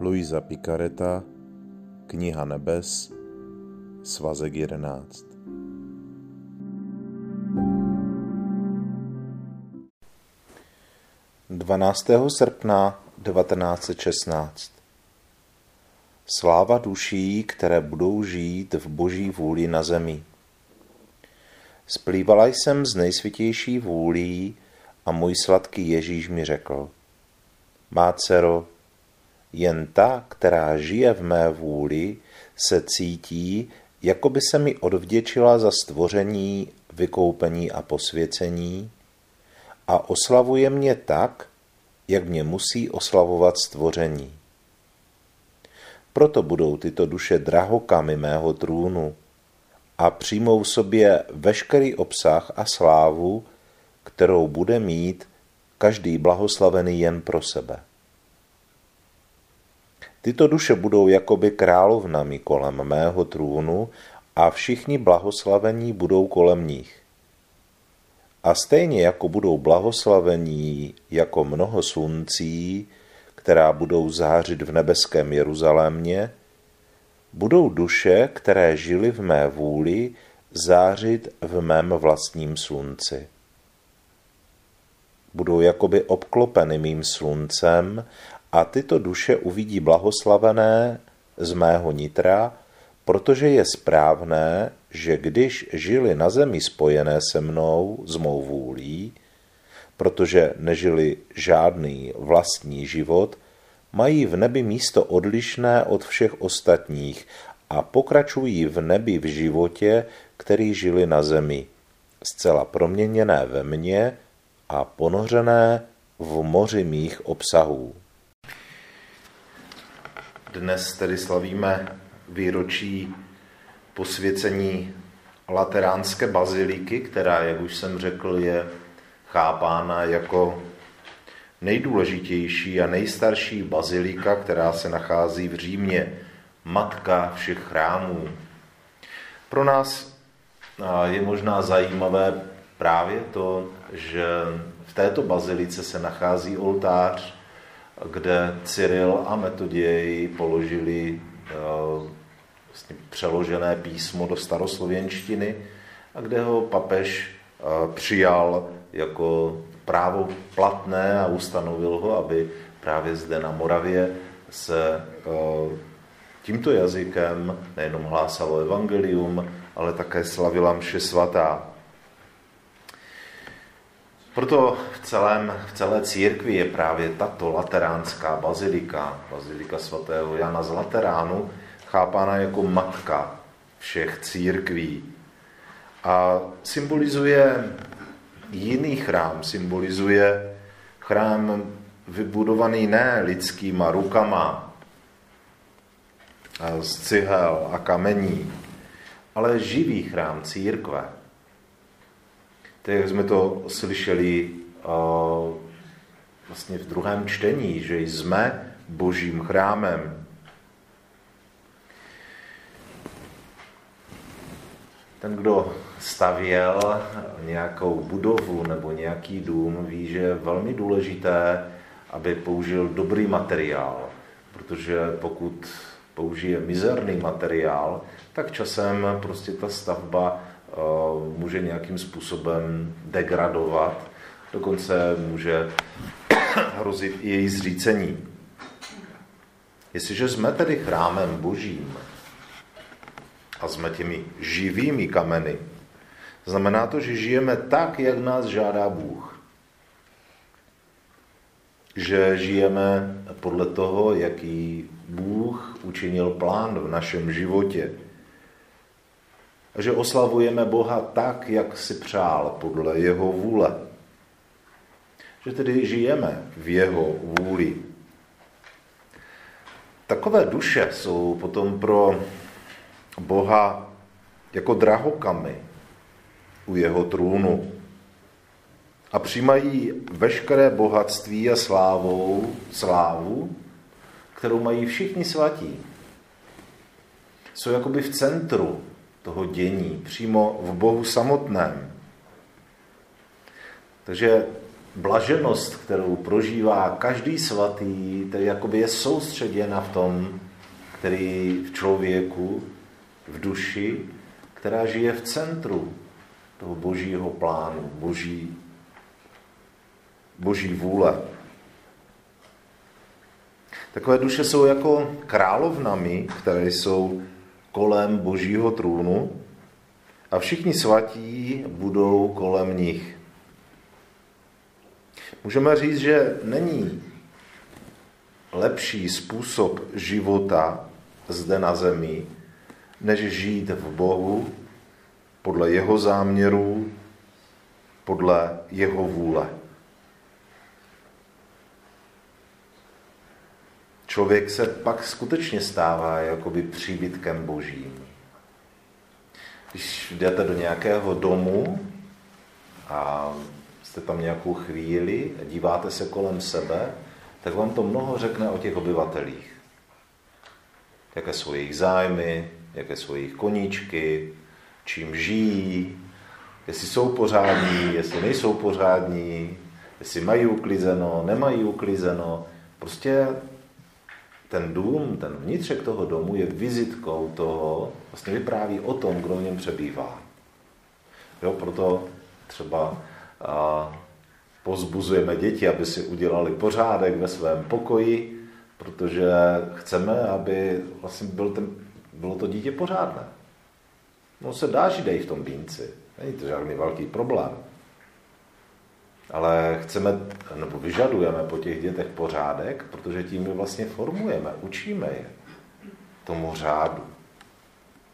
Luisa Picareta, Kniha nebes, svazek 11. Dvanáctého srpna 1916 Sláva duší, které budou žít v boží vůli na zemi. Splývala jsem z nejsvětější vůlí a můj sladký Ježíš mi řekl, má dcero, jen ta, která žije v mé vůli, se cítí, jako by se mi odvděčila za stvoření, vykoupení a posvěcení a oslavuje mě tak, jak mě musí oslavovat stvoření. Proto budou tyto duše drahokamy mého trůnu a přijmou sobě veškerý obsah a slávu, kterou bude mít každý blahoslavený jen pro sebe. Tyto duše budou jakoby královnami kolem mého trůnu a všichni blahoslavení budou kolem nich. A stejně jako budou blahoslavení jako mnoho sluncí, která budou zářit v nebeském Jeruzalémě, budou duše, které žily v mé vůli, zářit v mém vlastním slunci. Budou jakoby obklopeny mým sluncem a tyto duše uvidí blahoslavené z mého nitra, protože je správné, že když žili na zemi spojené se mnou, z mou vůlí, protože nežili žádný vlastní život, mají v nebi místo odlišné od všech ostatních a pokračují v nebi v životě, který žili na zemi, zcela proměněné ve mně a ponořené v moři mých obsahů. Dnes tedy slavíme výročí posvěcení lateránské baziliky, která, jak už jsem řekl, je chápána jako nejdůležitější a nejstarší bazilika, která se nachází v Římě, matka všech chrámů. Pro nás je možná zajímavé právě to, že v této bazilice se nachází oltář, kde Cyril a Metoděj položili vlastně přeložené písmo do staroslověnštiny a kde ho papež přijal jako právo platné a ustanovil ho, aby právě zde na Moravě se tímto jazykem nejenom hlásalo evangelium, ale také slavila mše svatá. Proto v, celém, v celé církvi je právě tato lateránská bazilika, bazilika svatého Jana z Lateránu, chápána jako matka všech církví. A symbolizuje jiný chrám, symbolizuje chrám vybudovaný ne lidskýma rukama z cihel a kamení, ale živý chrám církve tak jsme to slyšeli uh, vlastně v druhém čtení, že jsme božím chrámem. Ten, kdo stavěl nějakou budovu nebo nějaký dům, ví, že je velmi důležité, aby použil dobrý materiál, protože pokud použije mizerný materiál, tak časem prostě ta stavba může nějakým způsobem degradovat, dokonce může hrozit i její zřícení. Jestliže jsme tedy chrámem božím a jsme těmi živými kameny, znamená to, že žijeme tak, jak nás žádá Bůh. Že žijeme podle toho, jaký Bůh učinil plán v našem životě že oslavujeme Boha tak, jak si přál, podle jeho vůle. Že tedy žijeme v jeho vůli. Takové duše jsou potom pro Boha jako drahokamy u jeho trůnu a přijímají veškeré bohatství a slávou, slávu, kterou mají všichni svatí. Jsou jakoby v centru toho dění, přímo v Bohu samotném. Takže blaženost, kterou prožívá každý svatý, tedy jakoby je soustředěna v tom, který v člověku, v duši, která žije v centru toho božího plánu, boží, boží vůle. Takové duše jsou jako královnami, které jsou kolem božího trůnu a všichni svatí budou kolem nich. Můžeme říct, že není lepší způsob života zde na zemi, než žít v Bohu podle jeho záměrů, podle jeho vůle. Člověk se pak skutečně stává jakoby příbytkem božím. Když jdete do nějakého domu a jste tam nějakou chvíli a díváte se kolem sebe, tak vám to mnoho řekne o těch obyvatelích. Jaké jsou jejich zájmy, jaké jsou jejich koníčky, čím žijí, jestli jsou pořádní, jestli nejsou pořádní, jestli mají uklizeno, nemají uklizeno. Prostě ten dům, ten vnitřek toho domu je vizitkou toho, vlastně vypráví o tom, kdo v něm přebývá. Jo, proto třeba a, pozbuzujeme děti, aby si udělali pořádek ve svém pokoji, protože chceme, aby vlastně byl ten, bylo to dítě pořádné. No se dá žít v tom bínci. Není to žádný velký problém. Ale chceme, nebo vyžadujeme po těch dětech pořádek, protože tím je vlastně formujeme, učíme je tomu řádu.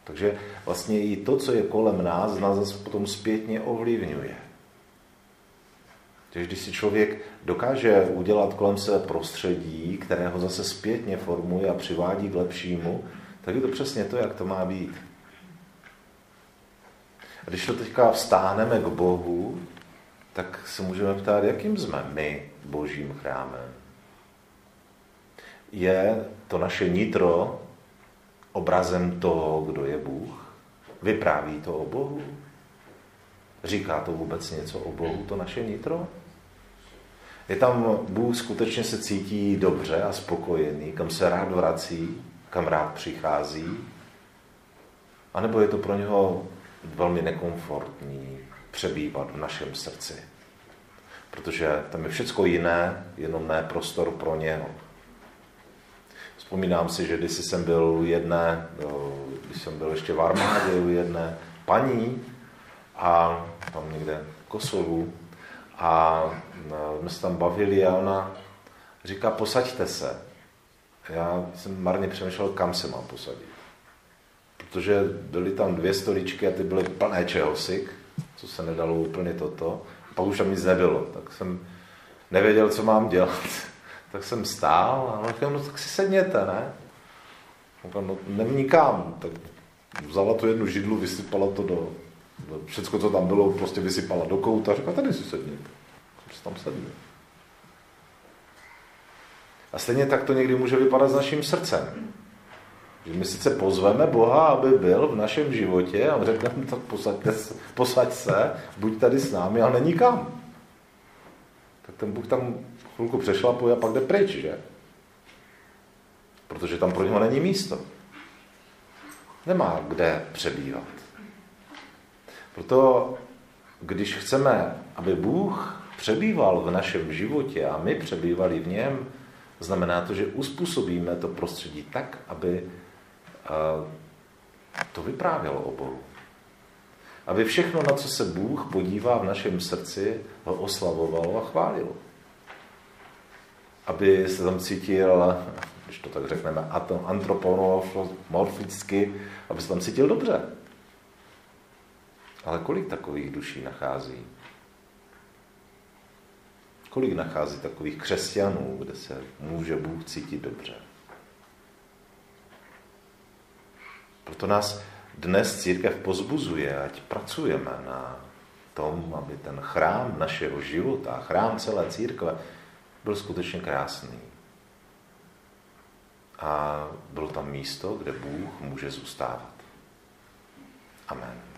Takže vlastně i to, co je kolem nás, nás zase potom zpětně ovlivňuje. Takže když si člověk dokáže udělat kolem sebe prostředí, které ho zase zpětně formuje a přivádí k lepšímu, tak je to přesně to, jak to má být. A když to teďka vstáhneme k Bohu, tak se můžeme ptát, jakým jsme my božím chrámem. Je to naše nitro obrazem toho, kdo je Bůh? Vypráví to o Bohu? Říká to vůbec něco o Bohu, to naše nitro? Je tam Bůh skutečně se cítí dobře a spokojený, kam se rád vrací, kam rád přichází? A nebo je to pro něho velmi nekomfortní přebývat v našem srdci? Protože tam je všechno jiné, jenom ne prostor pro něho. Vzpomínám si, že když jsem byl u jedné, když jsem byl ještě v armádě, u jedné paní a tam někde v Kosovu a no, jsme se tam bavili a ona říká, posaďte se. Já jsem marně přemýšlel, kam se mám posadit. Protože byly tam dvě stoličky a ty byly plné čehosik, co se nedalo úplně toto. Pak už tam nic nebylo, tak jsem nevěděl, co mám dělat. tak jsem stál a ona říkala, no tak si sedněte, ne? Říkal, no nevnikám. Tak vzala tu jednu židlu, vysypala to do, do všecko, co tam bylo, prostě vysypala do kouta a říkala, tady si sedněte. Jsem tam sedl. A stejně tak to někdy může vypadat s naším srdcem. Že my sice pozveme Boha, aby byl v našem životě a řekneme, tak posaďte, posaď se, buď tady s námi, ale není kam. Tak ten Bůh tam chvilku přešlapuje a pak jde pryč, že? Protože tam pro něho není místo. Nemá kde přebývat. Proto, když chceme, aby Bůh přebýval v našem životě a my přebývali v něm, znamená to, že uspůsobíme to prostředí tak, aby to vyprávělo o Bohu. Aby všechno, na co se Bůh podívá v našem srdci, ho oslavovalo a chválilo. Aby se tam cítil, když to tak řekneme, antropomorficky, aby se tam cítil dobře. Ale kolik takových duší nachází? Kolik nachází takových křesťanů, kde se může Bůh cítit dobře? Proto nás dnes církev pozbuzuje, ať pracujeme na tom, aby ten chrám našeho života, chrám celé církve, byl skutečně krásný. A bylo tam místo, kde Bůh může zůstávat. Amen.